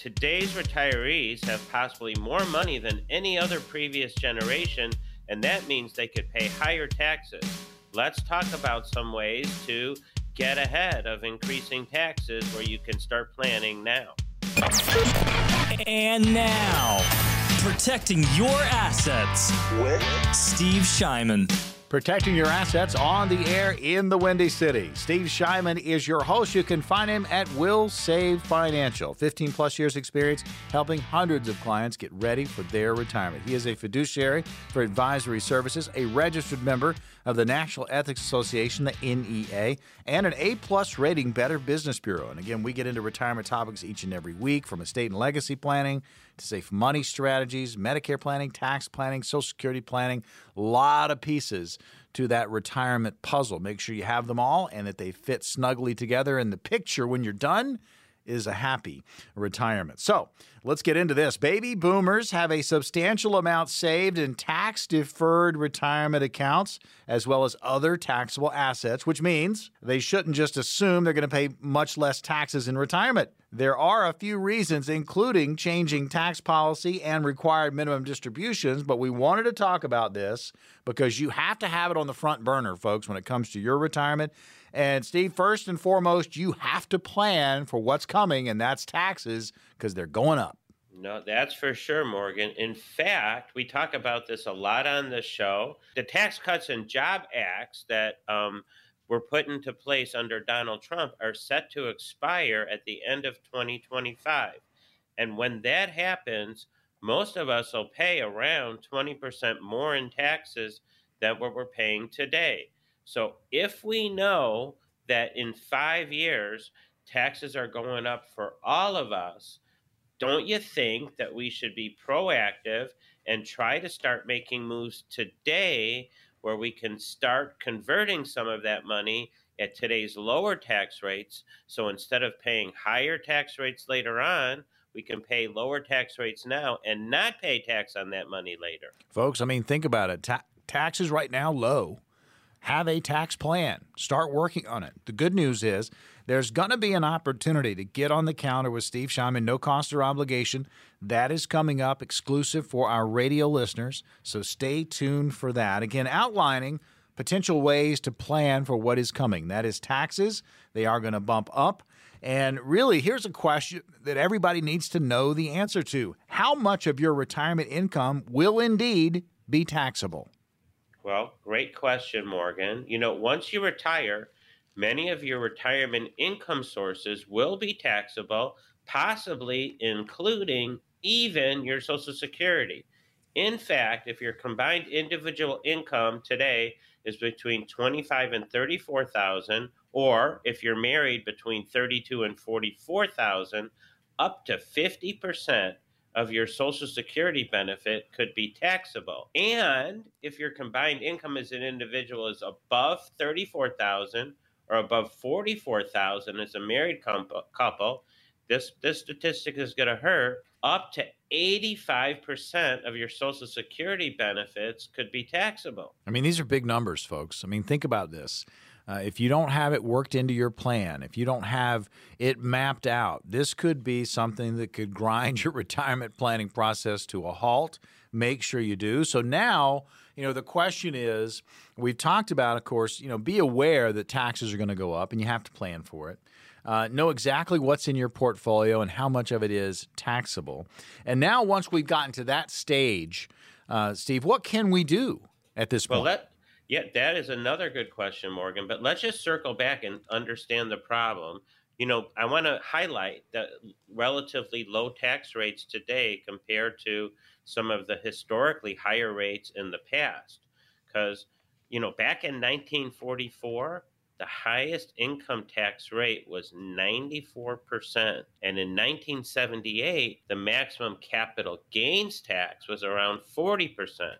today's retirees have possibly more money than any other previous generation, and that means they could pay higher taxes. Let's talk about some ways to get ahead of increasing taxes where you can start planning now. And now, protecting your assets with Steve Shyman. Protecting your assets on the air in the Windy City. Steve Shyman is your host. You can find him at WilSave Financial. 15 plus years experience helping hundreds of clients get ready for their retirement. He is a fiduciary for advisory services, a registered member of the National Ethics Association, the NEA, and an A plus rating Better Business Bureau. And again, we get into retirement topics each and every week from estate and legacy planning to safe money strategies, Medicare planning, tax planning, Social Security planning, a lot of pieces to that retirement puzzle. Make sure you have them all and that they fit snugly together in the picture when you're done is a happy retirement. So let's get into this. Baby boomers have a substantial amount saved in tax deferred retirement accounts, as well as other taxable assets, which means they shouldn't just assume they're going to pay much less taxes in retirement. There are a few reasons, including changing tax policy and required minimum distributions, but we wanted to talk about this because you have to have it on the front burner, folks, when it comes to your retirement. And Steve, first and foremost, you have to plan for what's coming, and that's taxes because they're going up. No, that's for sure, Morgan. In fact, we talk about this a lot on the show. The Tax Cuts and Job Acts that um, were put into place under Donald Trump are set to expire at the end of 2025. And when that happens, most of us will pay around 20% more in taxes than what we're paying today. So if we know that in five years, taxes are going up for all of us, don't you think that we should be proactive and try to start making moves today where we can start converting some of that money at today's lower tax rates. So instead of paying higher tax rates later on, we can pay lower tax rates now and not pay tax on that money later. Folks, I mean, think about it. Ta- taxes right now low. Have a tax plan. Start working on it. The good news is there's going to be an opportunity to get on the counter with Steve Shyman, no cost or obligation. That is coming up exclusive for our radio listeners. So stay tuned for that. Again, outlining potential ways to plan for what is coming. That is taxes. They are going to bump up. And really, here's a question that everybody needs to know the answer to How much of your retirement income will indeed be taxable? Well, great question, Morgan. You know, once you retire, many of your retirement income sources will be taxable, possibly including even your Social Security. In fact, if your combined individual income today is between 25 and 34,000 or if you're married between 32 and 44,000, up to 50% of your social security benefit could be taxable. And if your combined income as an individual is above 34,000 or above 44,000 as a married couple, this this statistic is going to hurt. Up to 85% of your social security benefits could be taxable. I mean, these are big numbers, folks. I mean, think about this. Uh, if you don't have it worked into your plan, if you don't have it mapped out, this could be something that could grind your retirement planning process to a halt. Make sure you do. So now, you know, the question is we've talked about, of course, you know, be aware that taxes are going to go up and you have to plan for it. Uh, know exactly what's in your portfolio and how much of it is taxable. And now, once we've gotten to that stage, uh, Steve, what can we do at this well, point? Well, yeah, that is another good question, Morgan. But let's just circle back and understand the problem. You know, I want to highlight that relatively low tax rates today compared to some of the historically higher rates in the past. Because, you know, back in 1944, the highest income tax rate was 94%. And in 1978, the maximum capital gains tax was around 40%.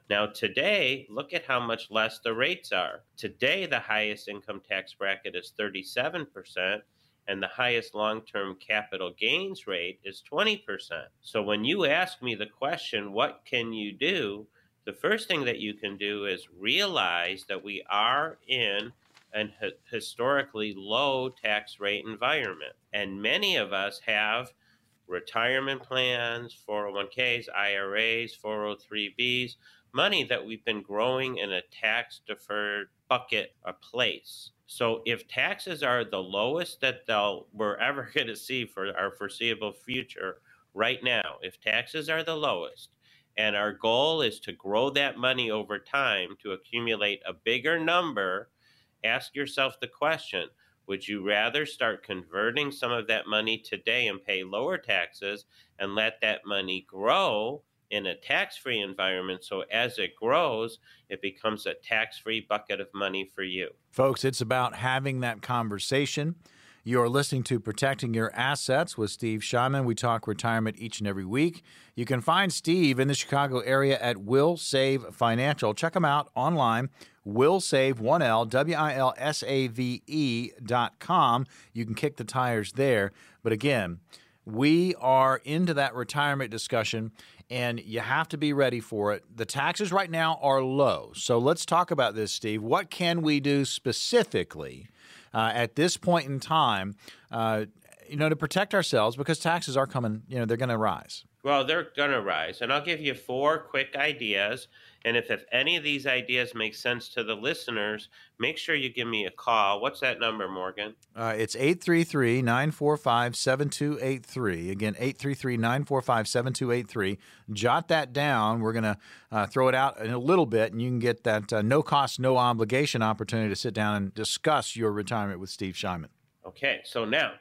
Now, today, look at how much less the rates are. Today, the highest income tax bracket is 37% and the highest long term capital gains rate is 20%. So when you ask me the question, what can you do? The first thing that you can do is realize that we are in an historically low tax rate environment. And many of us have retirement plans, 401ks, IRAs, 403bs, money that we've been growing in a tax deferred bucket or place. So if taxes are the lowest that they'll we're ever going to see for our foreseeable future right now, if taxes are the lowest and our goal is to grow that money over time to accumulate a bigger number, ask yourself the question, would you rather start converting some of that money today and pay lower taxes and let that money grow in a tax free environment. So as it grows, it becomes a tax free bucket of money for you. Folks, it's about having that conversation. You're listening to Protecting Your Assets with Steve Shyman. We talk retirement each and every week. You can find Steve in the Chicago area at WilSave Financial. Check him out online, Will Save 1L, W I L S A V E dot com. You can kick the tires there. But again, we are into that retirement discussion and you have to be ready for it. The taxes right now are low. So let's talk about this, Steve. What can we do specifically uh, at this point in time, uh, you know, to protect ourselves because taxes are coming, you know, they're going to rise? Well, they're going to rise. And I'll give you four quick ideas and if, if any of these ideas make sense to the listeners, make sure you give me a call. What's that number, Morgan? Uh, it's 833 945 7283. Again, 833 945 7283. Jot that down. We're going to uh, throw it out in a little bit, and you can get that uh, no cost, no obligation opportunity to sit down and discuss your retirement with Steve Shyman. Okay, so now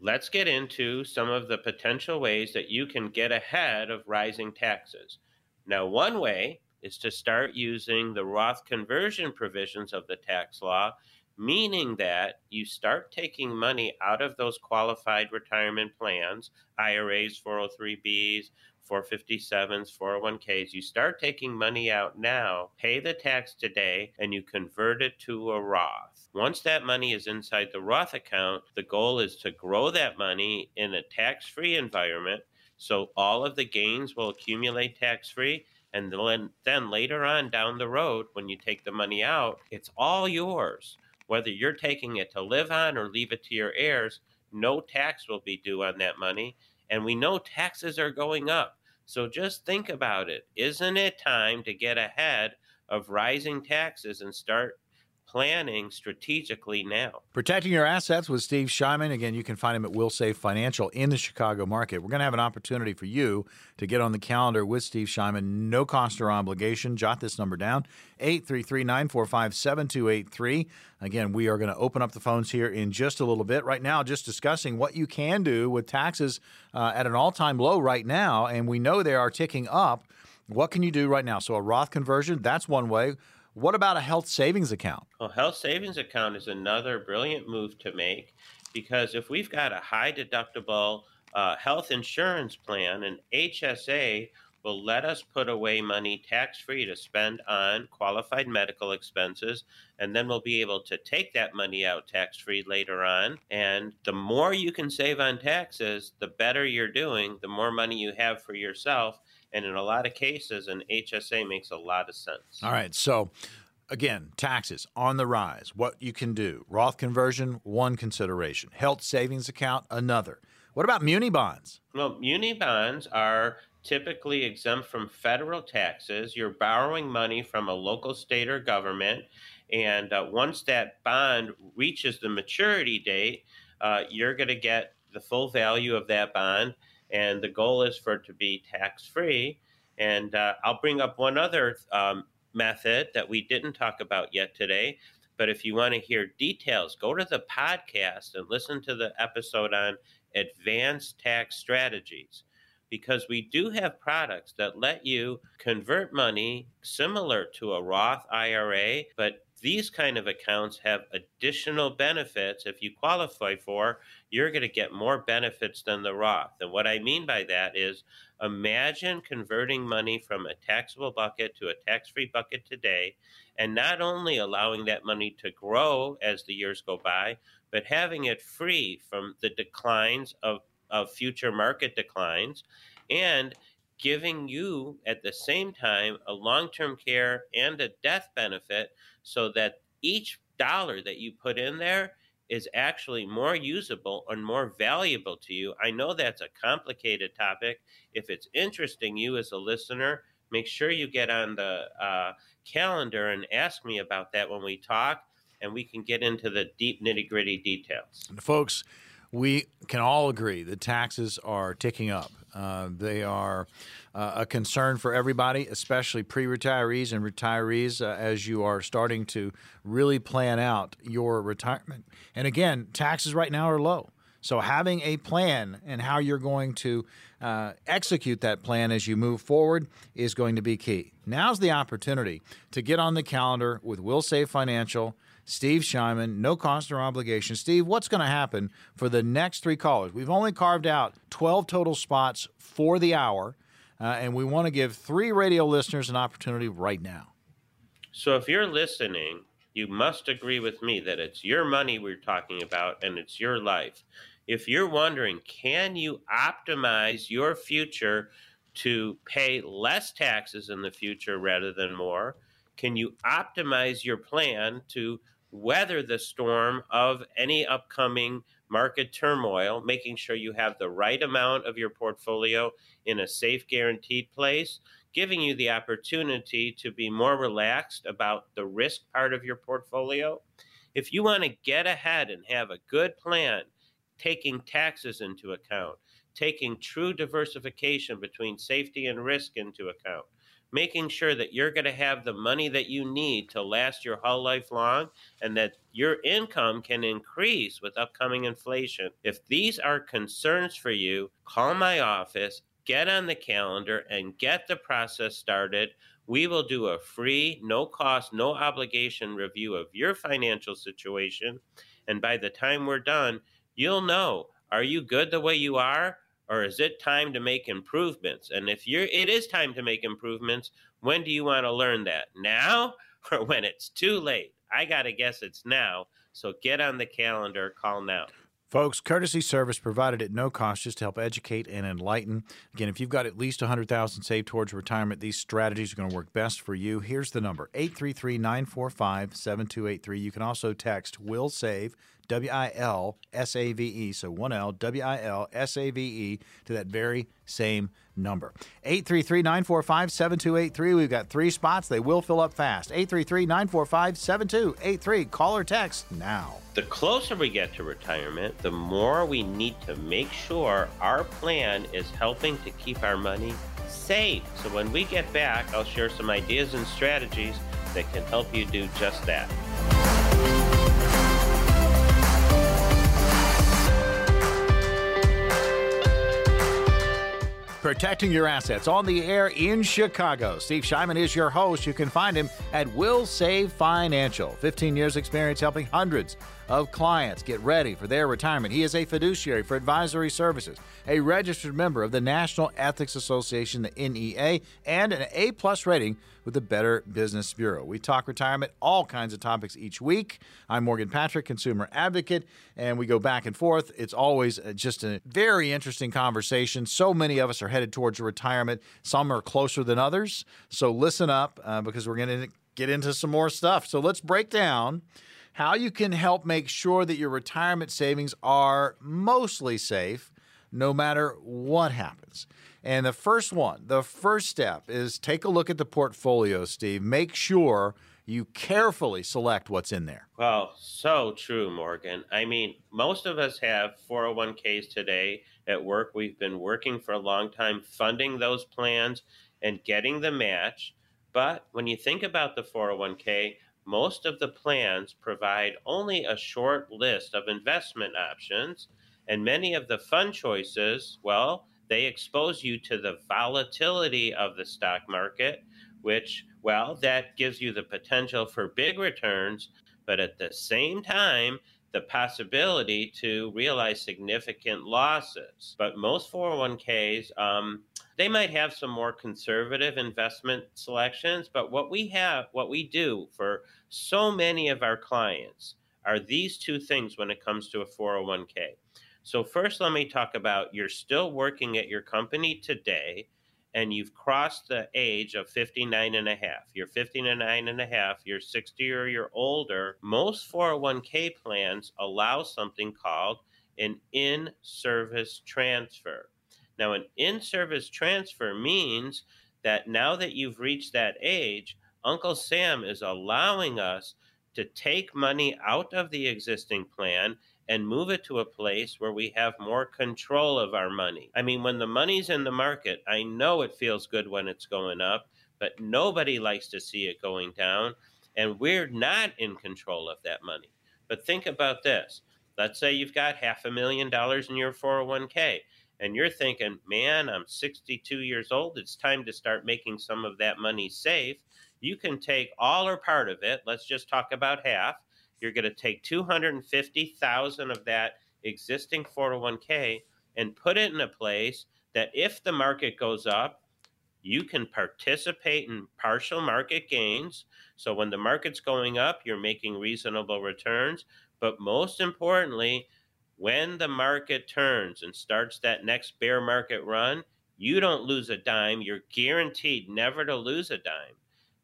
let's get into some of the potential ways that you can get ahead of rising taxes. Now, one way is to start using the Roth conversion provisions of the tax law, meaning that you start taking money out of those qualified retirement plans, IRAs, 403Bs, 457s, 401ks. You start taking money out now, pay the tax today, and you convert it to a Roth. Once that money is inside the Roth account, the goal is to grow that money in a tax free environment. So all of the gains will accumulate tax free and then, then later on down the road, when you take the money out, it's all yours. Whether you're taking it to live on or leave it to your heirs, no tax will be due on that money. And we know taxes are going up. So just think about it. Isn't it time to get ahead of rising taxes and start planning strategically now. Protecting your assets with Steve Shyman. Again, you can find him at WilSave Financial in the Chicago market. We're going to have an opportunity for you to get on the calendar with Steve Shyman, no cost or obligation. Jot this number down 833 945 7283. Again, we are going to open up the phones here in just a little bit. Right now, just discussing what you can do with taxes uh, at an all time low right now, and we know they are ticking up. What can you do right now? So, a Roth conversion, that's one way. What about a health savings account? Well, health savings account is another brilliant move to make because if we've got a high deductible uh, health insurance plan, an HSA will let us put away money tax free to spend on qualified medical expenses, and then we'll be able to take that money out tax free later on. And the more you can save on taxes, the better you're doing, the more money you have for yourself, and in a lot of cases, an HSA makes a lot of sense. All right. So, again, taxes on the rise. What you can do Roth conversion, one consideration. Health savings account, another. What about muni bonds? Well, muni bonds are typically exempt from federal taxes. You're borrowing money from a local state or government. And uh, once that bond reaches the maturity date, uh, you're going to get the full value of that bond and the goal is for it to be tax free. And uh, I'll bring up one other um, method that we didn't talk about yet today. But if you want to hear details, go to the podcast and listen to the episode on advanced tax strategies because we do have products that let you convert money similar to a Roth IRA, but these kind of accounts have additional benefits. If you qualify for you're going to get more benefits than the roth. And what i mean by that is imagine converting money from a taxable bucket to a tax-free bucket today and not only allowing that money to grow as the years go by but having it free from the declines of, of future market declines and giving you at the same time a long term care and a death benefit so that each dollar that you put in there is actually more usable and more valuable to you. I know that's a complicated topic. If it's interesting you as a listener, make sure you get on the uh, calendar and ask me about that when we talk, and we can get into the deep nitty gritty details. Folks, we can all agree that taxes are ticking up. Uh, they are uh, a concern for everybody, especially pre retirees and retirees, uh, as you are starting to really plan out your retirement. And again, taxes right now are low. So, having a plan and how you're going to uh, execute that plan as you move forward is going to be key. Now's the opportunity to get on the calendar with WilSave Financial. Steve Shyman, no cost or obligation. Steve, what's going to happen for the next three callers? We've only carved out 12 total spots for the hour, uh, and we want to give three radio listeners an opportunity right now. So if you're listening, you must agree with me that it's your money we're talking about and it's your life. If you're wondering, can you optimize your future to pay less taxes in the future rather than more? Can you optimize your plan to weather the storm of any upcoming market turmoil, making sure you have the right amount of your portfolio in a safe, guaranteed place, giving you the opportunity to be more relaxed about the risk part of your portfolio. If you want to get ahead and have a good plan, taking taxes into account, taking true diversification between safety and risk into account, making sure that you're going to have the money that you need to last your whole life long and that your income can increase with upcoming inflation. If these are concerns for you, call my office, get on the calendar, and get the process started. We will do a free, no cost, no obligation review of your financial situation. And by the time we're done, you'll know are you good the way you are? Or is it time to make improvements? And if you're it is time to make improvements, when do you want to learn that? Now or when it's too late? I got to guess it's now. So get on the calendar, call now. Folks, courtesy service provided at no cost just to help educate and enlighten. Again, if you've got at least 100000 saved towards retirement, these strategies are going to work best for you. Here's the number 833 945 7283. You can also text Will Save W I L S A V E. So one L, W I L S A V E to that very same number. 833 945 7283. We've got three spots. They will fill up fast. 833 945 7283. Call or text now. The closer we get to retirement, the more we need to make sure our plan is helping to keep our money safe. So when we get back, I'll share some ideas and strategies that can help you do just that. Protecting your assets on the air in Chicago. Steve Shyman is your host. You can find him at WilSave Financial. 15 years experience helping hundreds of clients get ready for their retirement. He is a fiduciary for advisory services, a registered member of the National Ethics Association, the NEA, and an A plus rating with the Better Business Bureau. We talk retirement, all kinds of topics each week. I'm Morgan Patrick, consumer advocate, and we go back and forth. It's always uh, just a very interesting conversation. So many of us are headed towards retirement. Some are closer than others. So listen up uh, because we're going to get into some more stuff. So let's break down how you can help make sure that your retirement savings are mostly safe no matter what happens. And the first one, the first step is take a look at the portfolio, Steve. Make sure you carefully select what's in there. Well, so true, Morgan. I mean, most of us have 401ks today at work. We've been working for a long time funding those plans and getting the match. But when you think about the 401k, most of the plans provide only a short list of investment options, and many of the fund choices, well, they expose you to the volatility of the stock market, which, well, that gives you the potential for big returns, but at the same time, the possibility to realize significant losses. But most 401ks, um, they might have some more conservative investment selections, but what we have, what we do for so many of our clients are these two things when it comes to a 401k. So, first, let me talk about you're still working at your company today, and you've crossed the age of 59 and a half, you're 59 and a half, you're 60 or you're older, most 401k plans allow something called an in service transfer. Now, an in service transfer means that now that you've reached that age, Uncle Sam is allowing us to take money out of the existing plan and move it to a place where we have more control of our money. I mean, when the money's in the market, I know it feels good when it's going up, but nobody likes to see it going down. And we're not in control of that money. But think about this let's say you've got half a million dollars in your 401k, and you're thinking, man, I'm 62 years old. It's time to start making some of that money safe. You can take all or part of it. Let's just talk about half you're going to take 250,000 of that existing 401k and put it in a place that if the market goes up, you can participate in partial market gains. So when the market's going up, you're making reasonable returns. But most importantly, when the market turns and starts that next bear market run, you don't lose a dime. You're guaranteed never to lose a dime.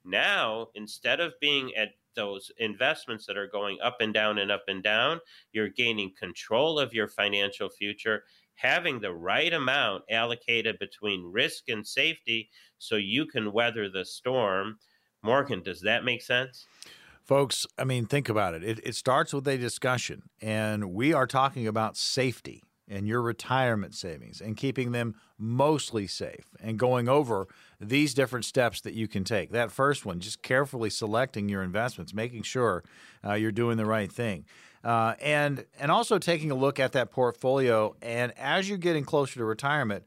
Now, instead of being at those investments that are going up and down and up and down. You're gaining control of your financial future, having the right amount allocated between risk and safety so you can weather the storm. Morgan, does that make sense? Folks, I mean, think about it. it. It starts with a discussion, and we are talking about safety and your retirement savings and keeping them mostly safe and going over these different steps that you can take. That first one, just carefully selecting your investments, making sure uh, you're doing the right thing. Uh, and and also taking a look at that portfolio. And as you're getting closer to retirement,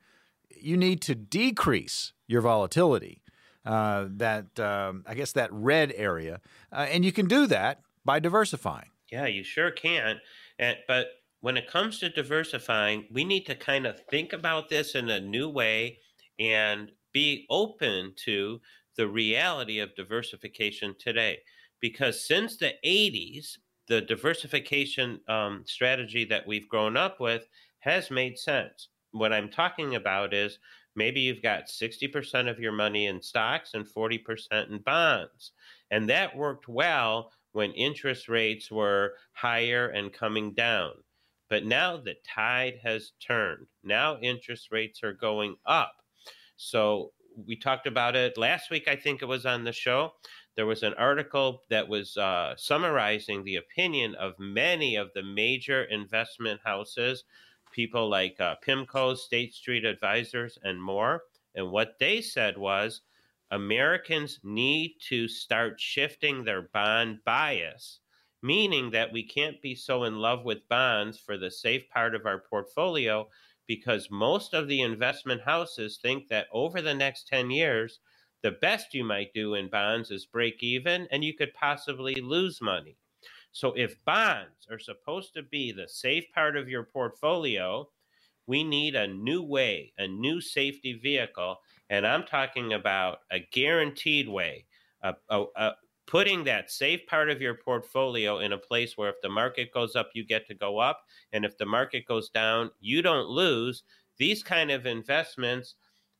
you need to decrease your volatility. Uh, that um, I guess that red area, uh, and you can do that by diversifying. Yeah, you sure can. And, but when it comes to diversifying, we need to kind of think about this in a new way and be open to the reality of diversification today. Because since the 80s, the diversification um, strategy that we've grown up with has made sense. What I'm talking about is maybe you've got 60% of your money in stocks and 40% in bonds. And that worked well when interest rates were higher and coming down. But now the tide has turned. Now interest rates are going up. So we talked about it last week, I think it was on the show. There was an article that was uh, summarizing the opinion of many of the major investment houses, people like uh, PIMCO, State Street Advisors, and more. And what they said was Americans need to start shifting their bond bias meaning that we can't be so in love with bonds for the safe part of our portfolio because most of the investment houses think that over the next 10 years, the best you might do in bonds is break even and you could possibly lose money. So, if bonds are supposed to be the safe part of your portfolio, we need a new way, a new safety vehicle. And I'm talking about a guaranteed way, a, a, a putting that safe part of your portfolio in a place where if the market goes up, you get to go up. And if the market goes down, you don't lose. These kind of investments,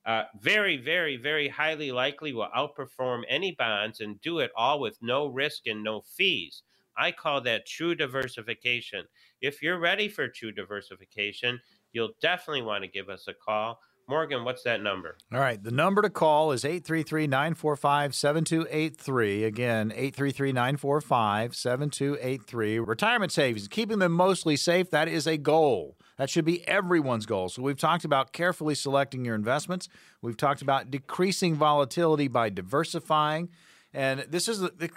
uh, very, very, very highly likely will outperform any bonds and do it all with no risk and no fees. I call that true diversification. If you're ready for true diversification, you'll definitely want to give us a call. Morgan, what's that number? All right. The number to call is 833 945 7283. Again, 833 945 7283. Retirement savings, keeping them mostly safe, that is a goal. That should be everyone's goal. So, we've talked about carefully selecting your investments. We've talked about decreasing volatility by diversifying. And this is the, the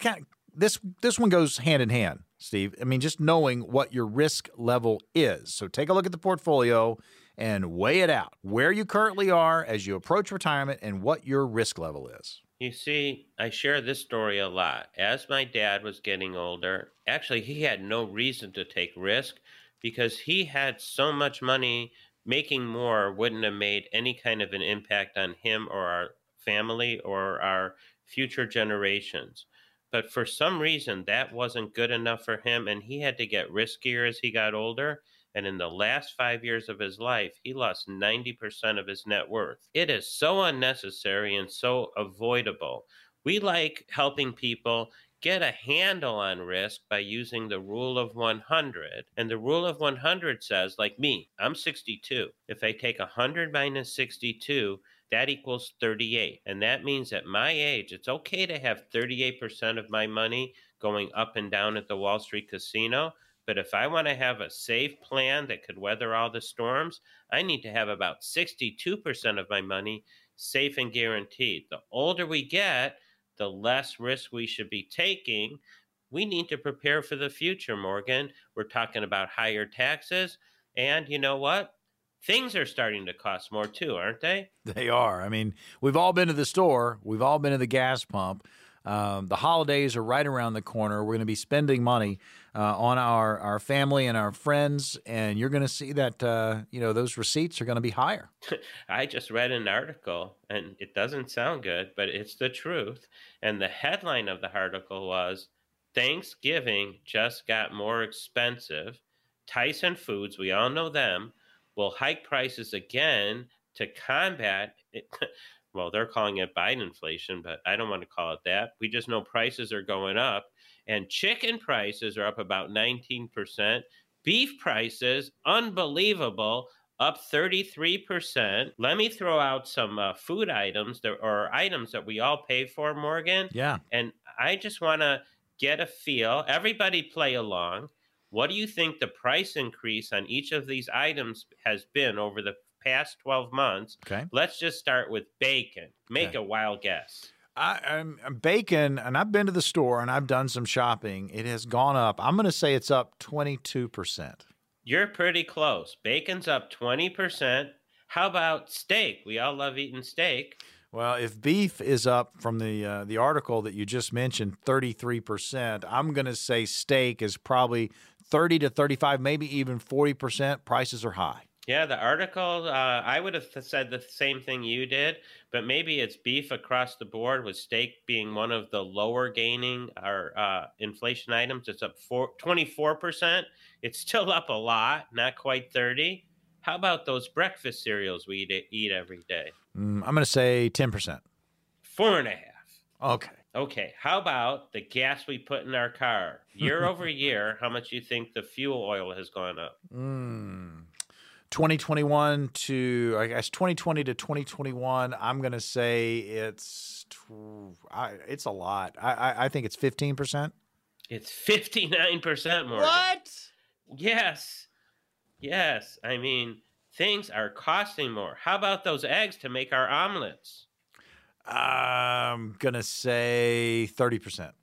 this this one goes hand in hand, Steve. I mean, just knowing what your risk level is. So take a look at the portfolio and weigh it out where you currently are as you approach retirement and what your risk level is. You see, I share this story a lot. As my dad was getting older, actually, he had no reason to take risk because he had so much money. Making more wouldn't have made any kind of an impact on him or our family or our future generations. But for some reason, that wasn't good enough for him, and he had to get riskier as he got older And in the last five years of his life, he lost 90% of his net worth. It is so unnecessary and so avoidable. We like helping people get a handle on risk by using the rule of 100. And the rule of 100 says, like me, I'm 62. If I take 100 minus 62, that equals 38. And that means at my age, it's okay to have 38% of my money going up and down at the Wall Street casino. But if I want to have a safe plan that could weather all the storms, I need to have about 62% of my money safe and guaranteed. The older we get, the less risk we should be taking. We need to prepare for the future, Morgan. We're talking about higher taxes. And you know what? Things are starting to cost more too, aren't they? They are. I mean, we've all been to the store, we've all been to the gas pump. Um, the holidays are right around the corner. We're going to be spending money uh, on our, our family and our friends, and you're going to see that uh, you know those receipts are going to be higher. I just read an article, and it doesn't sound good, but it's the truth. And the headline of the article was Thanksgiving just got more expensive. Tyson Foods, we all know them, will hike prices again to combat. well, they're calling it Biden inflation, but I don't want to call it that. We just know prices are going up, and chicken prices are up about 19%. Beef prices, unbelievable, up 33%. Let me throw out some uh, food items that, or items that we all pay for, Morgan. Yeah. And I just want to get a feel. Everybody play along. What do you think the price increase on each of these items has been over the past 12 months. Okay. Let's just start with bacon. Make okay. a wild guess. I, am bacon, and I've been to the store and I've done some shopping. It has gone up. I'm going to say it's up 22%. You're pretty close. Bacon's up 20%. How about steak? We all love eating steak. Well, if beef is up from the uh, the article that you just mentioned, 33%, I'm going to say steak is probably 30 to 35, maybe even 40%. Prices are high. Yeah, the article, uh, I would have said the same thing you did, but maybe it's beef across the board with steak being one of the lower gaining or uh, inflation items. It's up four, 24%. It's still up a lot, not quite 30. How about those breakfast cereals we eat, eat every day? Mm, I'm going to say 10%. Four and a half. Okay. Okay. How about the gas we put in our car? Year over year, how much do you think the fuel oil has gone up? Mm. 2021 to I guess 2020 to 2021. I'm gonna say it's I, it's a lot. I, I, I think it's 15 percent. It's 59 percent more. What? Yes, yes. I mean, things are costing more. How about those eggs to make our omelets? I'm gonna say 30 percent.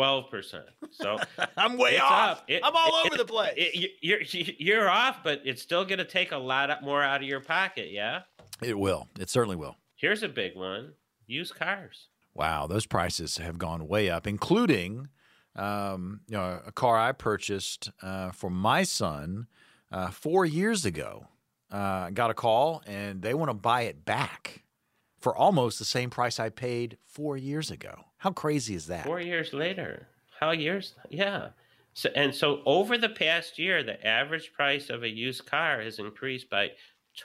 Twelve percent. So I'm way off. It, I'm all it, over it, the place. you're you're off, but it's still going to take a lot more out of your pocket. Yeah. It will. It certainly will. Here's a big one: used cars. Wow, those prices have gone way up, including um, you know a car I purchased uh, for my son uh, four years ago. Uh, got a call and they want to buy it back for almost the same price I paid four years ago. How crazy is that? Four years later. How years? Yeah. So, and so over the past year, the average price of a used car has increased by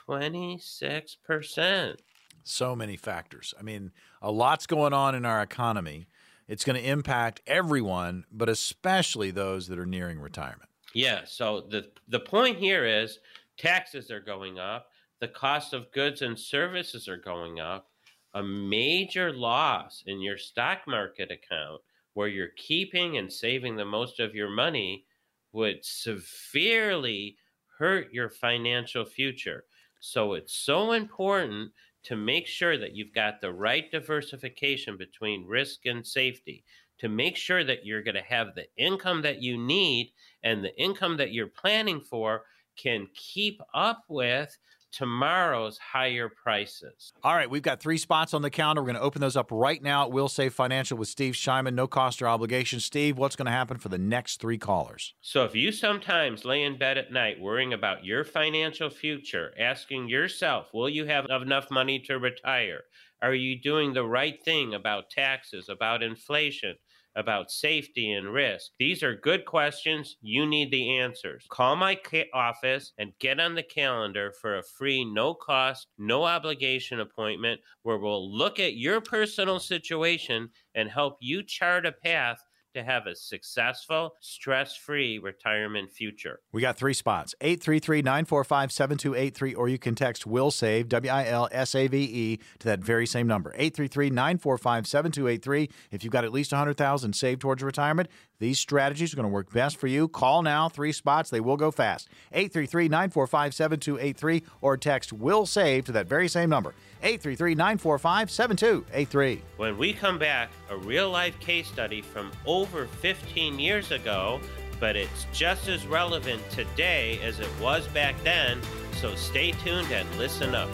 26%. So many factors. I mean, a lot's going on in our economy. It's going to impact everyone, but especially those that are nearing retirement. Yeah. So the the point here is taxes are going up the cost of goods and services are going up, a major loss in your stock market account where you're keeping and saving the most of your money would severely hurt your financial future. So it's so important to make sure that you've got the right diversification between risk and safety, to make sure that you're going to have the income that you need and the income that you're planning for can keep up with tomorrow's higher prices. All right, we've got three spots on the calendar. We're going to open those up right now at WilSave Financial with Steve Shyman. No cost or obligation. Steve, what's going to happen for the next three callers? So, if you sometimes lay in bed at night worrying about your financial future, asking yourself, will you have enough money to retire? Are you doing the right thing about taxes, about inflation? About safety and risk. These are good questions. You need the answers. Call my ca- office and get on the calendar for a free, no cost, no obligation appointment where we'll look at your personal situation and help you chart a path to have a successful, stress free retirement future. We got three spots 833 945 7283, or you can text Will Save, W I L S A V E, to that very same number 833 945 7283. If you've got at least 100000 saved towards retirement, these strategies are going to work best for you. Call now, three spots, they will go fast. 833 945 7283, or text Will Save to that very same number. 833 945 7283. When we come back, a real life case study from over 15 years ago, but it's just as relevant today as it was back then. So stay tuned and listen up.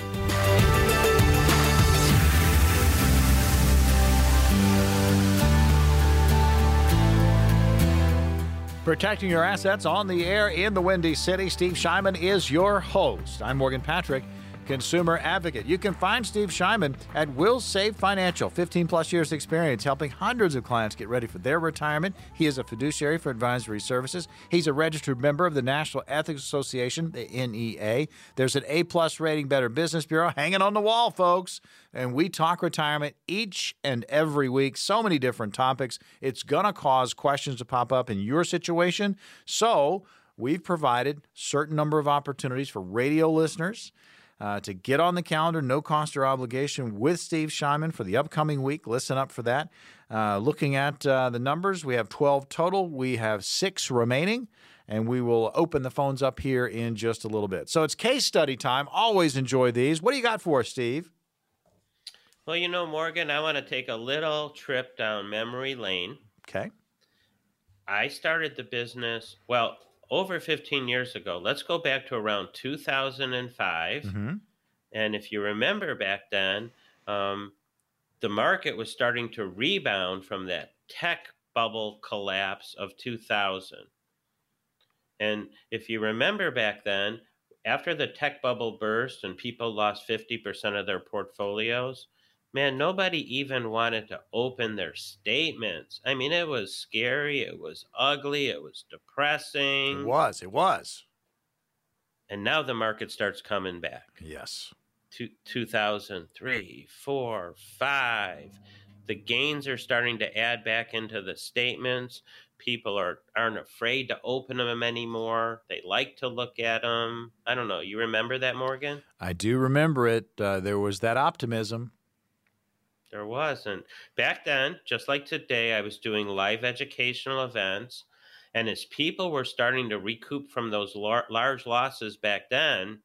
Protecting your assets on the air in the Windy City. Steve Shyman is your host. I'm Morgan Patrick consumer advocate. You can find Steve Shyman at WilSave Financial, 15 plus years experience helping hundreds of clients get ready for their retirement. He is a fiduciary for advisory services. He's a registered member of the National Ethics Association, the NEA. There's an A plus rating Better Business Bureau hanging on the wall, folks. And we talk retirement each and every week. So many different topics. It's going to cause questions to pop up in your situation. So, we've provided certain number of opportunities for radio listeners uh, to get on the calendar, no cost or obligation, with Steve Shyman for the upcoming week. Listen up for that. Uh, looking at uh, the numbers, we have 12 total. We have six remaining, and we will open the phones up here in just a little bit. So it's case study time. Always enjoy these. What do you got for us, Steve? Well, you know, Morgan, I want to take a little trip down memory lane. Okay. I started the business, well, over 15 years ago. Let's go back to around 2005. Mm-hmm. And if you remember back then, um, the market was starting to rebound from that tech bubble collapse of 2000. And if you remember back then, after the tech bubble burst and people lost 50% of their portfolios, man, nobody even wanted to open their statements. I mean, it was scary, it was ugly, it was depressing. It was, it was. And now the market starts coming back. Yes. Two, 2003, 4, 5. The gains are starting to add back into the statements. People are, aren't afraid to open them anymore. They like to look at them. I don't know. You remember that, Morgan? I do remember it. Uh, there was that optimism. There wasn't. back then, just like today, I was doing live educational events. And as people were starting to recoup from those lar- large losses back then,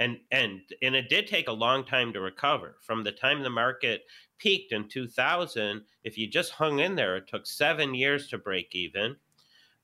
and, and, and it did take a long time to recover. From the time the market peaked in 2000, if you just hung in there, it took seven years to break even.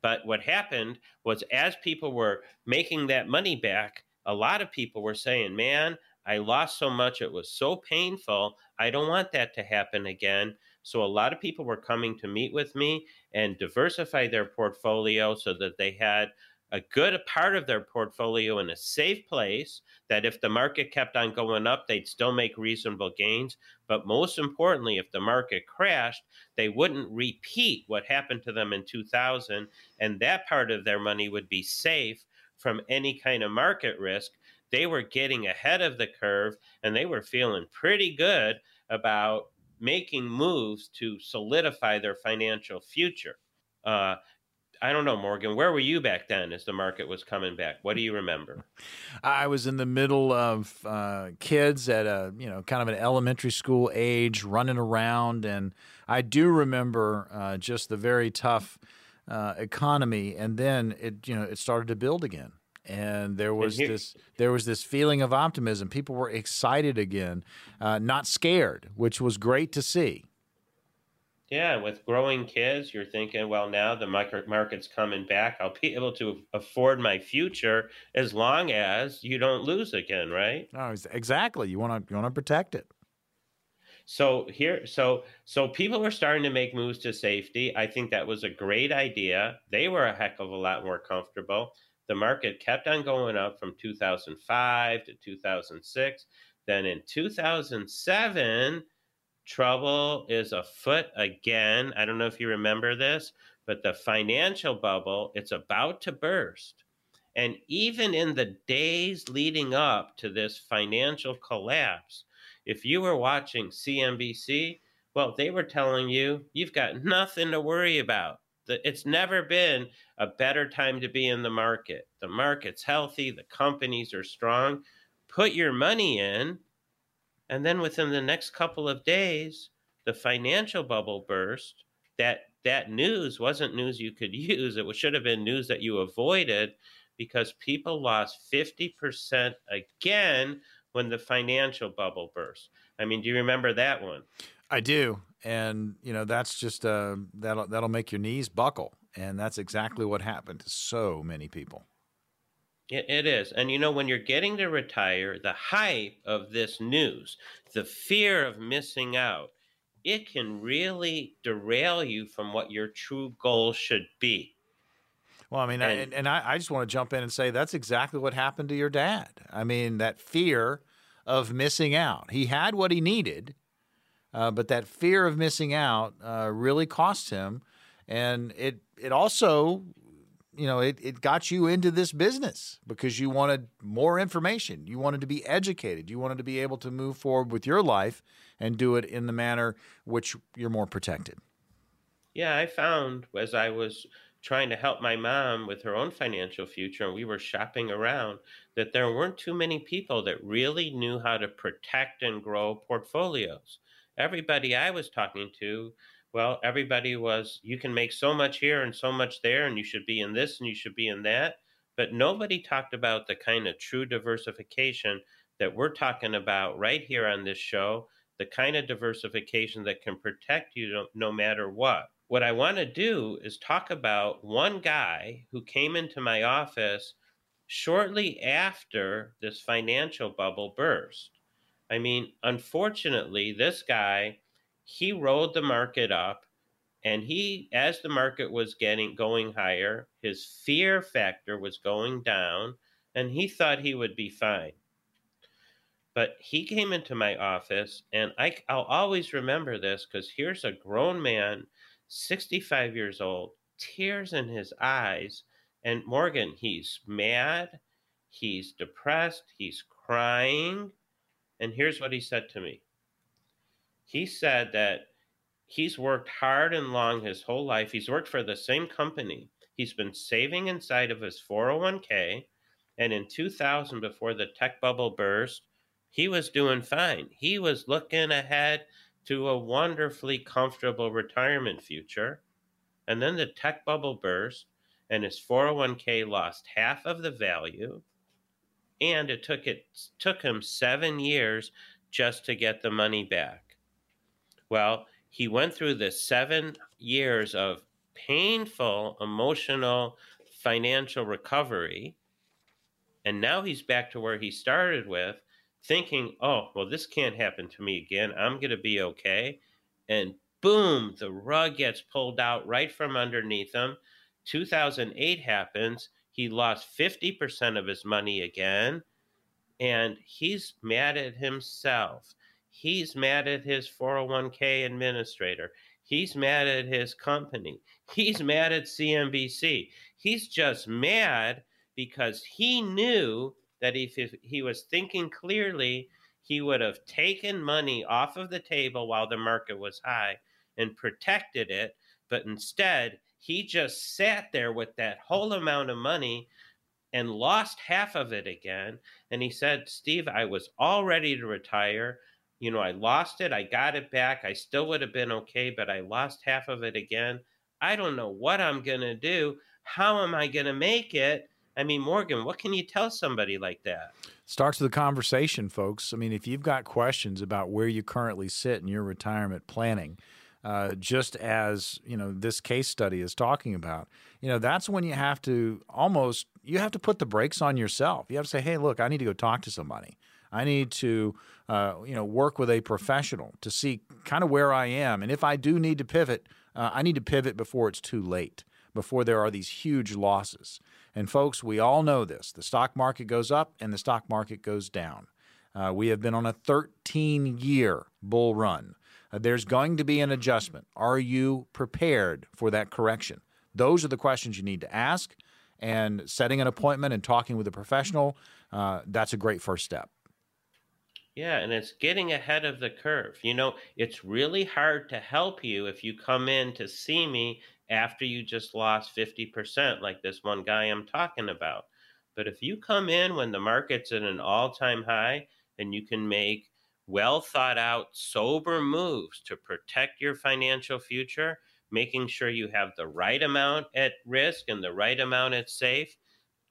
But what happened was, as people were making that money back, a lot of people were saying, Man, I lost so much. It was so painful. I don't want that to happen again. So a lot of people were coming to meet with me and diversify their portfolio so that they had a good part of their portfolio in a safe place that if the market kept on going up, they'd still make reasonable gains. But most importantly, if the market crashed, they wouldn't repeat what happened to them in 2000. And that part of their money would be safe from any kind of market risk they were getting ahead of the curve and they were feeling pretty good about making moves to solidify their financial future. Uh, I don't know, Morgan. Where were you back then as the market was coming back? What do you remember? I was in the middle of uh, kids at a you know kind of an elementary school age, running around, and I do remember uh, just the very tough uh, economy, and then it you know it started to build again and there was and here, this there was this feeling of optimism. People were excited again, uh, not scared, which was great to see. Yeah, with growing kids, you're thinking, well, now the market's coming back. I'll be able to afford my future as long as you don't lose again, right? No, exactly. You want to you want to protect it. So here, so so people were starting to make moves to safety. I think that was a great idea. They were a heck of a lot more comfortable the market kept on going up from 2005 to 2006. Then in 2007, trouble is afoot again. I don't know if you remember this, but the financial bubble, it's about to burst. And even in the days leading up to this financial collapse, if you were watching CNBC, well, they were telling you you've got nothing to worry about. It's never been a better time to be in the market. The market's healthy, the companies are strong. Put your money in, and then within the next couple of days, the financial bubble burst. That that news wasn't news you could use. It should have been news that you avoided because people lost 50% again when the financial bubble burst. I mean, do you remember that one? I do, and you know that's just uh, that'll that'll make your knees buckle, and that's exactly what happened to so many people. It, it is, and you know when you're getting to retire, the hype of this news, the fear of missing out, it can really derail you from what your true goal should be. Well, I mean, and, I, and I, I just want to jump in and say that's exactly what happened to your dad. I mean, that fear of missing out. He had what he needed, uh, but that fear of missing out uh, really cost him, and it it also, you know, it it got you into this business because you wanted more information, you wanted to be educated, you wanted to be able to move forward with your life and do it in the manner which you're more protected. Yeah, I found as I was trying to help my mom with her own financial future and we were shopping around that there weren't too many people that really knew how to protect and grow portfolios. Everybody I was talking to, well, everybody was, you can make so much here and so much there, and you should be in this and you should be in that. But nobody talked about the kind of true diversification that we're talking about right here on this show, the kind of diversification that can protect you no, matter what what I want to do is talk about one guy who came into my office shortly after this financial bubble burst. I mean, unfortunately, this guy, he rode the market up and he as the market was getting going higher, his fear factor was going down and he thought he would be fine. But he came into my office and I, I'll always remember this because here's a grown man 65 years old, tears in his eyes. And Morgan, he's mad, he's depressed, he's crying. And here's what he said to me he said that he's worked hard and long his whole life. He's worked for the same company. He's been saving inside of his 401k. And in 2000, before the tech bubble burst, he was doing fine. He was looking ahead to a wonderfully comfortable retirement future. And then the tech bubble burst, and his 401k lost half of the value. And it took it took him seven years just to get the money back. Well, he went through the seven years of painful emotional financial recovery. And now he's back to where he started with thinking, oh, well, this can't happen to me again. I'm going to be okay. And boom, the rug gets pulled out right from underneath him. 2008 happens. He lost 50% of his money again. And he's mad at himself. He's mad at his 401k administrator. He's mad at his company. He's mad at CNBC. He's just mad because he knew that if he was thinking clearly, he would have taken money off of the table while the market was high and protected it. But instead, he just sat there with that whole amount of money and lost half of it again. And he said, Steve, I was all ready to retire. You know, I lost it. I got it back. I still would have been okay, but I lost half of it again. I don't know what I'm going to do. How am I going to make it? I mean, Morgan, what can you tell somebody like that? Starts a conversation, folks. I mean, if you've got questions about where you currently sit in your retirement planning, uh, just as you know this case study is talking about, you know that's when you have to almost you have to put the brakes on yourself. You have to say, "Hey, look, I need to go talk to somebody. I need to, uh, you know, work with a professional to see kind of where I am, and if I do need to pivot, uh, I need to pivot before it's too late." before there are these huge losses. And folks, we all know this the stock market goes up and the stock market goes down. Uh, we have been on a 13 year bull run. Uh, there's going to be an adjustment. Are you prepared for that correction? Those are the questions you need to ask. And setting an appointment and talking with a professional, uh, that's a great first step. Yeah, and it's getting ahead of the curve. You know, it's really hard to help you if you come in to see me after you just lost 50%, like this one guy I'm talking about. But if you come in when the market's at an all time high and you can make well thought out, sober moves to protect your financial future, making sure you have the right amount at risk and the right amount at safe,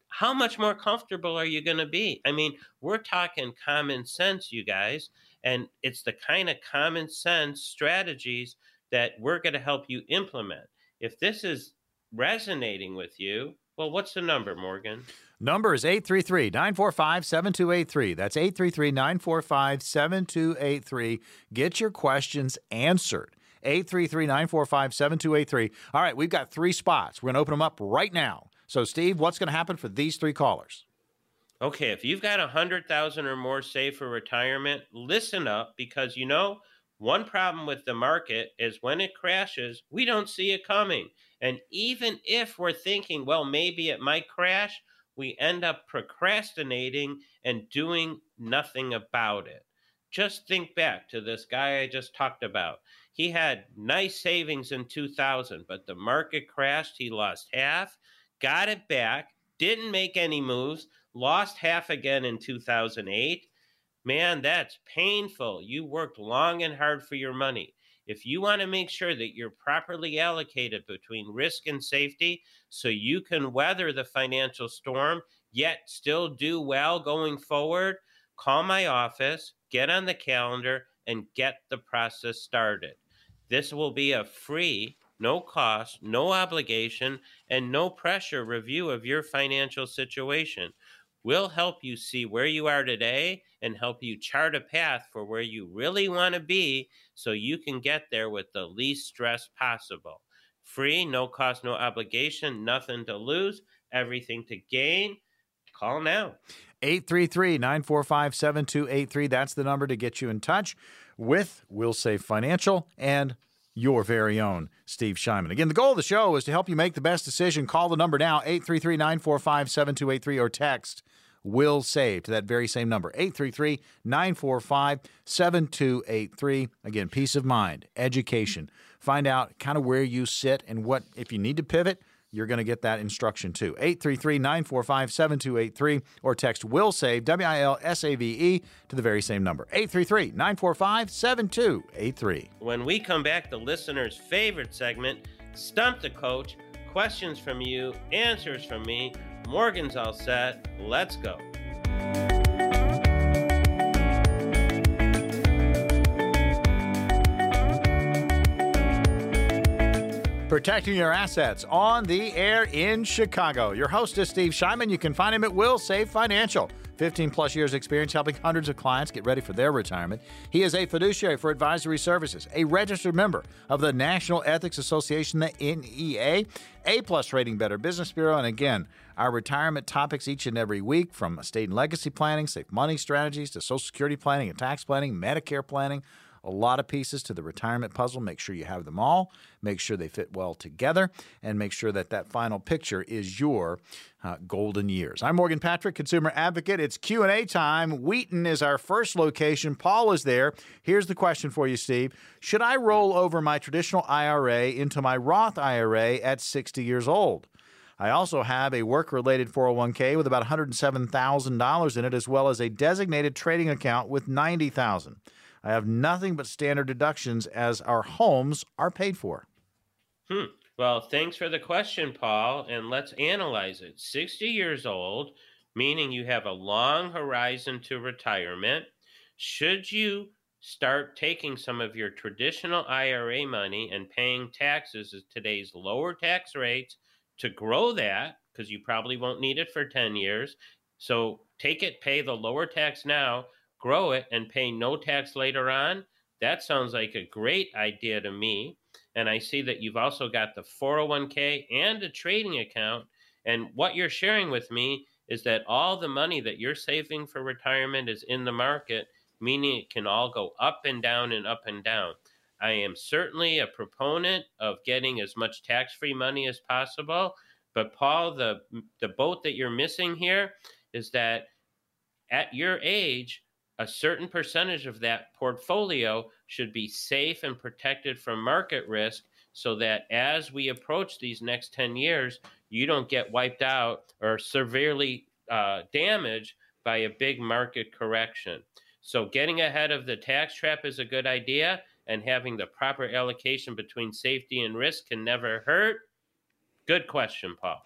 how much more comfortable are you going to be? I mean, we're talking common sense, you guys, and it's the kind of common sense strategies that we're going to help you implement. If this is resonating with you, well, what's the number, Morgan? Number is 833 945 7283. That's 833 945 7283. Get your questions answered. 833 945 7283. All right, we've got three spots. We're going to open them up right now. So, Steve, what's going to happen for these three callers? Okay, if you've got a hundred thousand or more saved for retirement, listen up because you know one problem with the market is when it crashes, we don't see it coming. And even if we're thinking, well, maybe it might crash, we end up procrastinating and doing nothing about it. Just think back to this guy I just talked about. He had nice savings in 2000, but the market crashed. He lost half got it back, didn't make any moves, lost half again in 2008. Man, that's painful. You worked long and hard for your money. If you want to make sure that you're properly allocated between risk and safety so you can weather the financial storm, yet still do well going forward, call my office, get on the calendar, and get the process started. This will be a free no cost, no obligation, and no pressure review of your financial situation. We'll help you see where you are today and help you chart a path for where you really want to be so you can get there with the least stress possible. Free, no cost, no obligation, nothing to lose, everything to gain. Call now. 833 945 7283. That's the number to get you in touch with WilSave Financial and your very own Steve Shyman. Again, the goal of the show is to help you make the best decision. Call the number now, 833 945 7283, or text will save to that very same number 833 945 7283 again peace of mind education find out kind of where you sit and what if you need to pivot you're going to get that instruction too. 833 945 7283 or text will save, W I L S A V E, to the very same number. 833 945 7283. When we come back, the listener's favorite segment, Stump the Coach, questions from you, answers from me. Morgan's all set. Let's go. Protecting your assets on the air in Chicago. Your host is Steve Shyman. You can find him at WilSave Financial. 15 plus years experience helping hundreds of clients get ready for their retirement. He is a fiduciary for advisory services, a registered member of the National Ethics Association, the NEA, A plus rating Better Business Bureau, and again, our retirement topics each and every week from estate and legacy planning, safe money strategies to social security planning and tax planning, Medicare planning a lot of pieces to the retirement puzzle. Make sure you have them all, make sure they fit well together, and make sure that that final picture is your uh, golden years. I'm Morgan Patrick, consumer advocate. It's Q&A time. Wheaton is our first location. Paul is there. Here's the question for you, Steve. Should I roll over my traditional IRA into my Roth IRA at 60 years old? I also have a work related 401k with about $107,000 in it, as well as a designated trading account with $90,000. I have nothing but standard deductions as our homes are paid for. Hmm. Well, thanks for the question, Paul, and let's analyze it. 60 years old, meaning you have a long horizon to retirement. Should you start taking some of your traditional IRA money and paying taxes at today's lower tax rates to grow that, because you probably won't need it for 10 years. So take it, pay the lower tax now, grow it and pay no tax later on, that sounds like a great idea to me. And I see that you've also got the 401k and a trading account. And what you're sharing with me is that all the money that you're saving for retirement is in the market, meaning it can all go up and down and up and down. I am certainly a proponent of getting as much tax free money as possible. But, Paul, the, the boat that you're missing here is that at your age, a certain percentage of that portfolio should be safe and protected from market risk so that as we approach these next 10 years, you don't get wiped out or severely uh, damaged by a big market correction. So, getting ahead of the tax trap is a good idea, and having the proper allocation between safety and risk can never hurt. Good question, Paul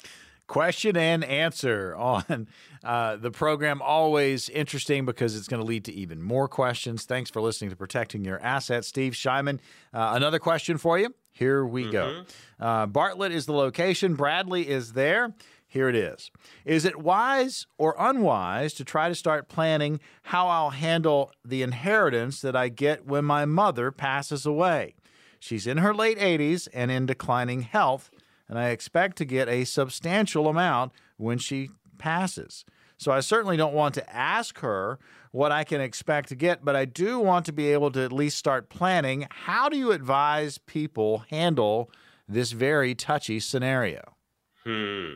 question and answer on uh, the program. Always interesting because it's going to lead to even more questions. Thanks for listening to Protecting Your Assets. Steve Shyman, uh, another question for you. Here we mm-hmm. go. Uh, Bartlett is the location, Bradley is there. Here it is. Is it wise or unwise to try to start planning how I'll handle the inheritance that I get when my mother passes away? She's in her late 80s and in declining health and I expect to get a substantial amount when she passes. So I certainly don't want to ask her what I can expect to get, but I do want to be able to at least start planning. How do you advise people handle this very touchy scenario? Hmm.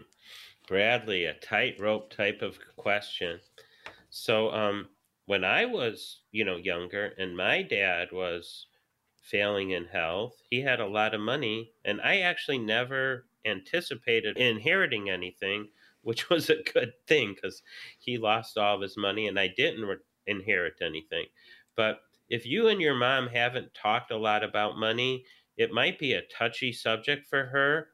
Bradley, a tightrope type of question. So, um, when I was, you know, younger and my dad was failing in health. He had a lot of money, and I actually never anticipated inheriting anything, which was a good thing because he lost all of his money and I didn't re- inherit anything. But if you and your mom haven't talked a lot about money, it might be a touchy subject for her.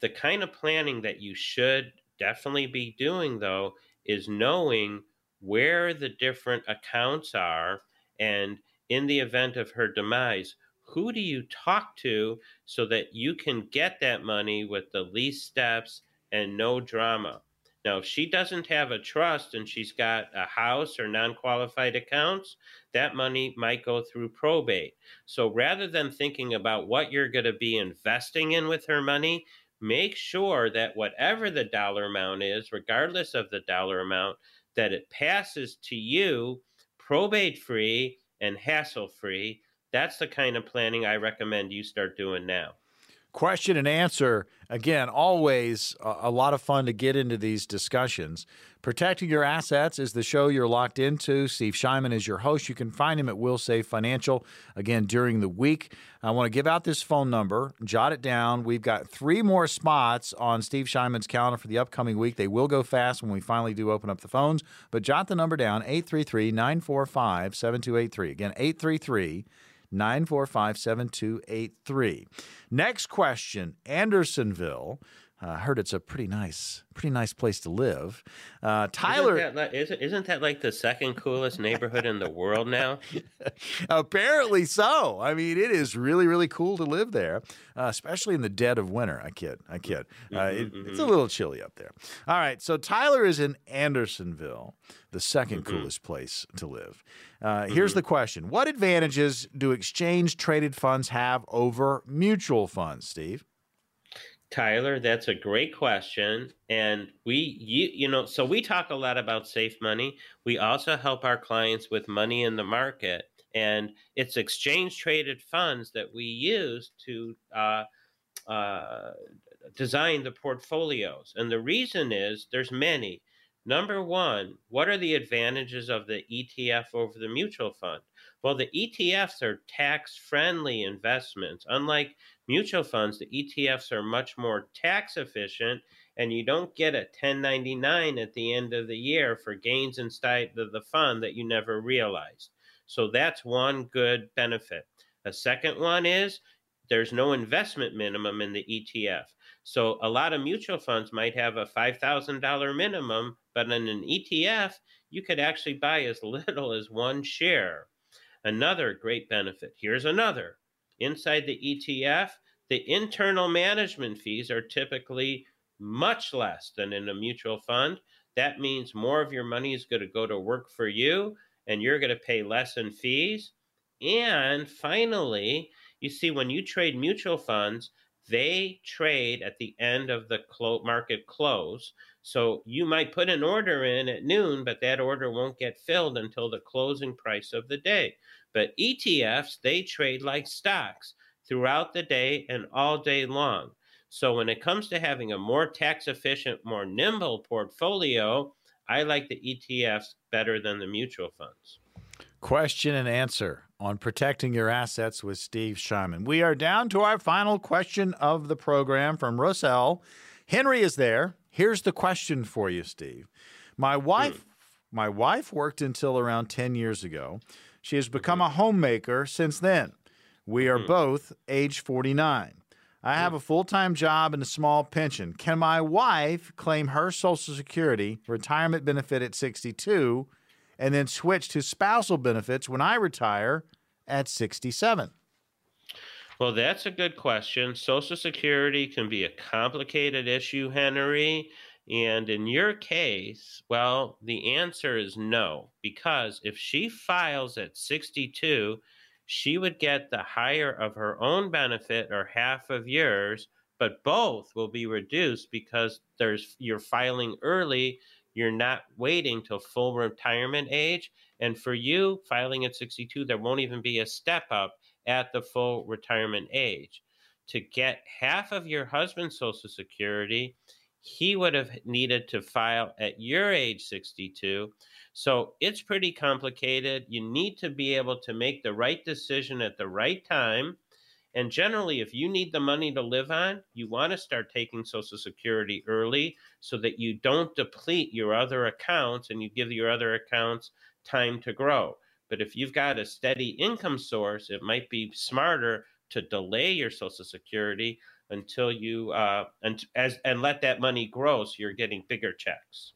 The kind of planning that you should definitely be doing, though, is knowing where the different accounts are and in the event of her demise, who do you talk to so that you can get that money with the least steps and no drama? Now, if she doesn't have a trust and she's got a house or non qualified accounts, that money might go through probate. So rather than thinking about what you're going to be investing in with her money, make sure that whatever the dollar amount is, regardless of the dollar amount, that it passes to you probate free and hassle free. That's the kind of planning I recommend you start doing now. Question and answer. Again, always a, lot of fun to get into these discussions. Protecting Your Assets is the show you're locked into. Steve Shyman is your host. You can find him at WilSave Financial again during the week. I want to give out this phone number. Jot it down. We've got three more spots on Steve Shyman's calendar for the upcoming week. They will go fast when we finally do open up the phones, but jot the number down 833 945 7283. Again, 833 945 7283. Next question Andersonville. I uh, heard it's a pretty nice, pretty nice place to live. Uh, Tyler, isn't that, isn't, isn't that like the second coolest neighborhood in the world now? Apparently so. I mean, it is really, really cool to live there, uh, especially in the dead of winter. I kid, I kid. Uh, mm-hmm, it, mm-hmm. It's a little chilly up there. All right, so Tyler is in Andersonville, the 2nd mm-hmm. coolest place to live. Uh, here's mm-hmm. the question: What advantages do exchange traded funds have over mutual funds, Steve? Tyler, that's a great question. And we, you, you know, so we talk a lot about safe money. We also help our clients with money in the market. And it's exchange traded funds that we use to uh, uh, design the portfolios. And the reason is there's many. Number one, what are the advantages of the ETF over the mutual fund? Well, the ETFs are tax friendly investments. Unlike mutual funds, the ETFs are much more tax efficient, and you don't get a 1099 at the end of the year for gains inside of the fund that you never realized. So that's one good benefit. A second one is there's no investment minimum in the ETF. So a lot of mutual funds might have a $5,000 minimum, but in an ETF, you could actually buy as little as one share. Another great benefit here's another inside the ETF, the internal management fees are typically much less than in a mutual fund. That means more of your money is going to go to work for you and you're going to pay less in fees. And finally, you see, when you trade mutual funds, they trade at the end of the clo- market close. So you might put an order in at noon, but that order won't get filled until the closing price of the day. But ETFs, they trade like stocks throughout the day and all day long. So when it comes to having a more tax efficient, more nimble portfolio, I like the ETFs better than the mutual funds. Question and answer on protecting your assets with Steve Shyman. We are down to our final question of the program from Roselle. Henry is there. Here's the question for you, Steve. My wife, mm. my wife worked until around 10 years ago. She has become a homemaker since then. We are mm. both age 49. I have a full time job and a small pension. Can my wife claim her Social Security retirement benefit at 62 and then switch to spousal benefits when I retire at 67? Well, that's a good question. Social Security can be a complicated issue, Henry. And in your case, well, the answer is no, because if she files at 62, she would get the higher of her own benefit or half of yours, but both will be reduced because there's you're filing early, you're not waiting till full retirement age, and for you filing at 62 there won't even be a step up at the full retirement age. To get half of your husband's social security, he would have needed to file at your age 62 so it's pretty complicated. You need to be able to make the right decision at the right time. And generally, if you need the money to live on, you want to start taking Social Security early so that you don't deplete your other accounts and you give your other accounts time to grow. But if you've got a steady income source, it might be smarter to delay your Social Security until you uh, and as and let that money grow so you're getting bigger checks.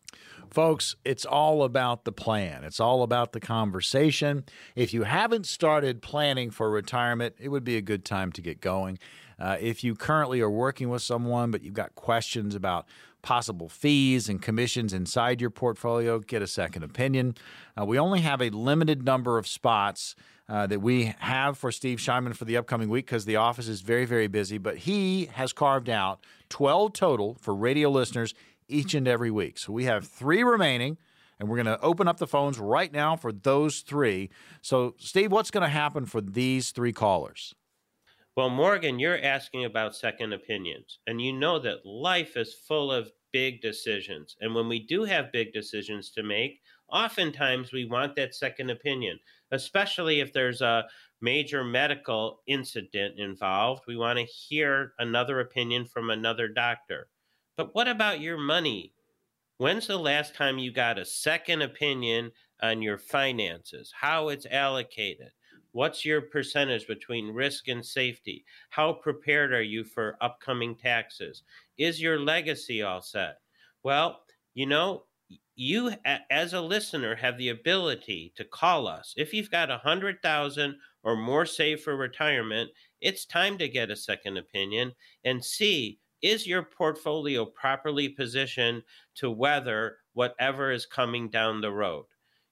Folks, it's all about the plan. It's all about the conversation. If you haven't started planning for retirement, it would be a good time to get going. Uh, if you currently are working with someone, but you've got questions about possible fees and commissions inside your portfolio, get a second opinion. Uh, we only have a limited number of spots. Uh, that we have for Steve Shyman for the upcoming week because the office is very, very busy. But he has carved out 12 total for radio listeners each and every week. So we have three remaining, and we're going to open up the phones right now for those three. So, Steve, what's going to happen for these three callers? Well, Morgan, you're asking about second opinions, and you know that life is full of big decisions. And when we do have big decisions to make, oftentimes we want that second opinion, especially if there's a major medical incident involved. We want to hear another opinion from another doctor. But what about your money? When's the last time you got a second opinion on your finances, how it's allocated? What's your percentage between risk and safety? How prepared are you for upcoming taxes? Is your legacy all set? Well, you know, you as a listener have the ability to call us. If you've got a hundred thousand or more saved for retirement, it's time to get a second opinion and see is your portfolio properly positioned to weather whatever is coming down the road?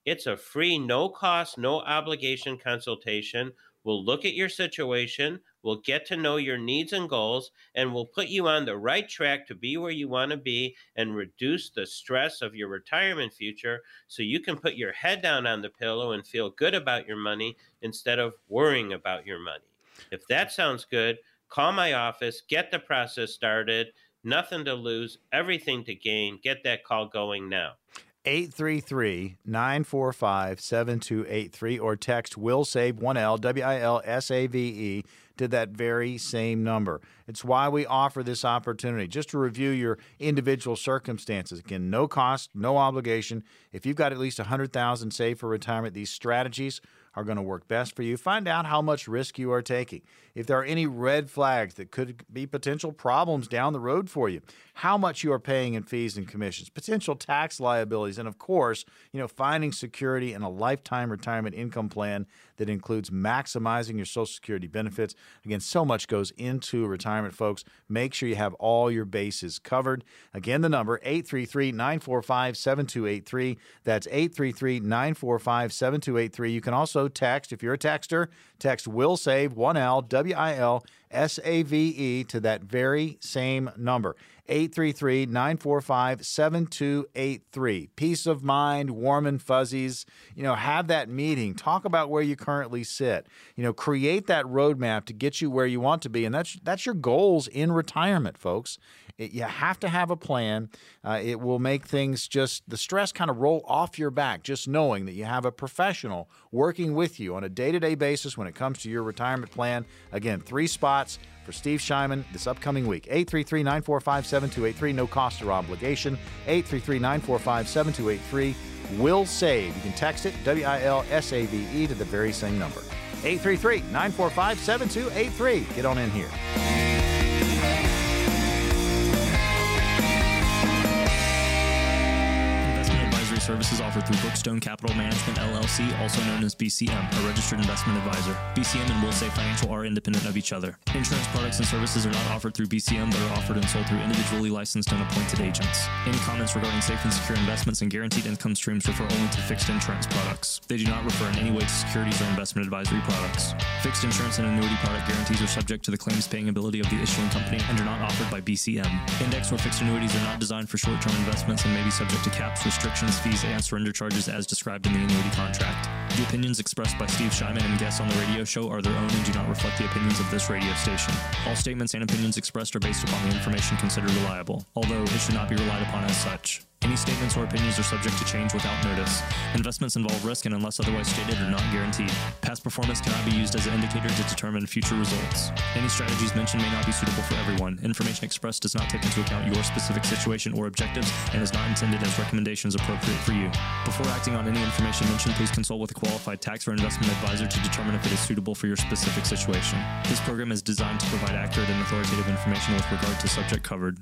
It's a free, no cost, no obligation consultation. We'll look at your situation, we'll get to know your needs and goals, and we'll put you on the right track to be where you want to be and reduce the stress of your retirement future so you can put your head down on the pillow and feel good about your money instead of worrying about your money. If that sounds good, Call my office, get the process started. Nothing to lose, everything to gain. Get that call going now. 833 945 7283 or text will save 1L W I L S A V E to that very same number. It's why we offer this opportunity just to review your individual circumstances. Again, no cost, no obligation. If you've got at least 100,000 saved for retirement, these strategies are going to work best for you. Find out how much risk you are taking. If there are any red flags that could be potential problems down the road for you, how much you are paying in fees and commissions, potential tax liabilities, and of course, you know, finding security in a lifetime retirement income plan that includes maximizing your Social Security benefits. Again, so much goes into retirement, folks. Make sure you have all your bases covered. Again, the number 833 945 7283. That's 833 945 7283. You can also text, if you're a texter, text will save 1L W I L S A V E to that very same number. 833 945 7283. Peace of mind, warm and fuzzies. You know, have that meeting. Talk about where you currently sit. You know, create that roadmap to get you where you want to be. And that's, that's your goals in retirement, folks. It, you have to have a plan. Uh, it will make things just the stress kind of roll off your back, just knowing that you have a professional working with you on a day to day basis when it comes to your retirement plan. Again, three spots for Steve Shyman this upcoming week. 833 945 7283, no cost or obligation. 833 945 7283 will save. You can text it, W I L S A V E, to the very same number. 833 945 7283. Get on in here. Services offered through Brookstone Capital Management LLC, also known as BCM, a registered investment advisor. BCM and WilSave Financial are independent of each other. Insurance products and services are not offered through BCM, but are offered and sold through individually licensed and appointed agents. Any comments regarding safe and secure investments and guaranteed income streams refer only to fixed insurance products. They do not refer in any way to securities or investment advisory products. Fixed insurance and annuity product guarantees are subject to the claims paying ability of the issuing company and are not offered by BCM. Index or fixed annuities are not designed for short term investments and may be subject to caps, restrictions, fees, and surrender charges as described in the annuity contract. The opinions expressed by Steve Shyman and guests on the radio show are their own and do not reflect the opinions of this radio station. All statements and opinions expressed are based upon the information considered reliable, although it should not be relied upon as such. Any statements or opinions are subject to change without notice. Investments involve risk and, unless otherwise stated, are not guaranteed. Past performance cannot be used as an indicator to determine future results. Any strategies mentioned may not be suitable for everyone. Information expressed does not take into account your specific situation or objectives and is not intended as recommendations appropriate for you. Before acting on any information mentioned, please consult with a qualified tax or investment advisor to determine if it is suitable for your specific situation. This program is designed to provide accurate and authoritative information with regard to subject covered.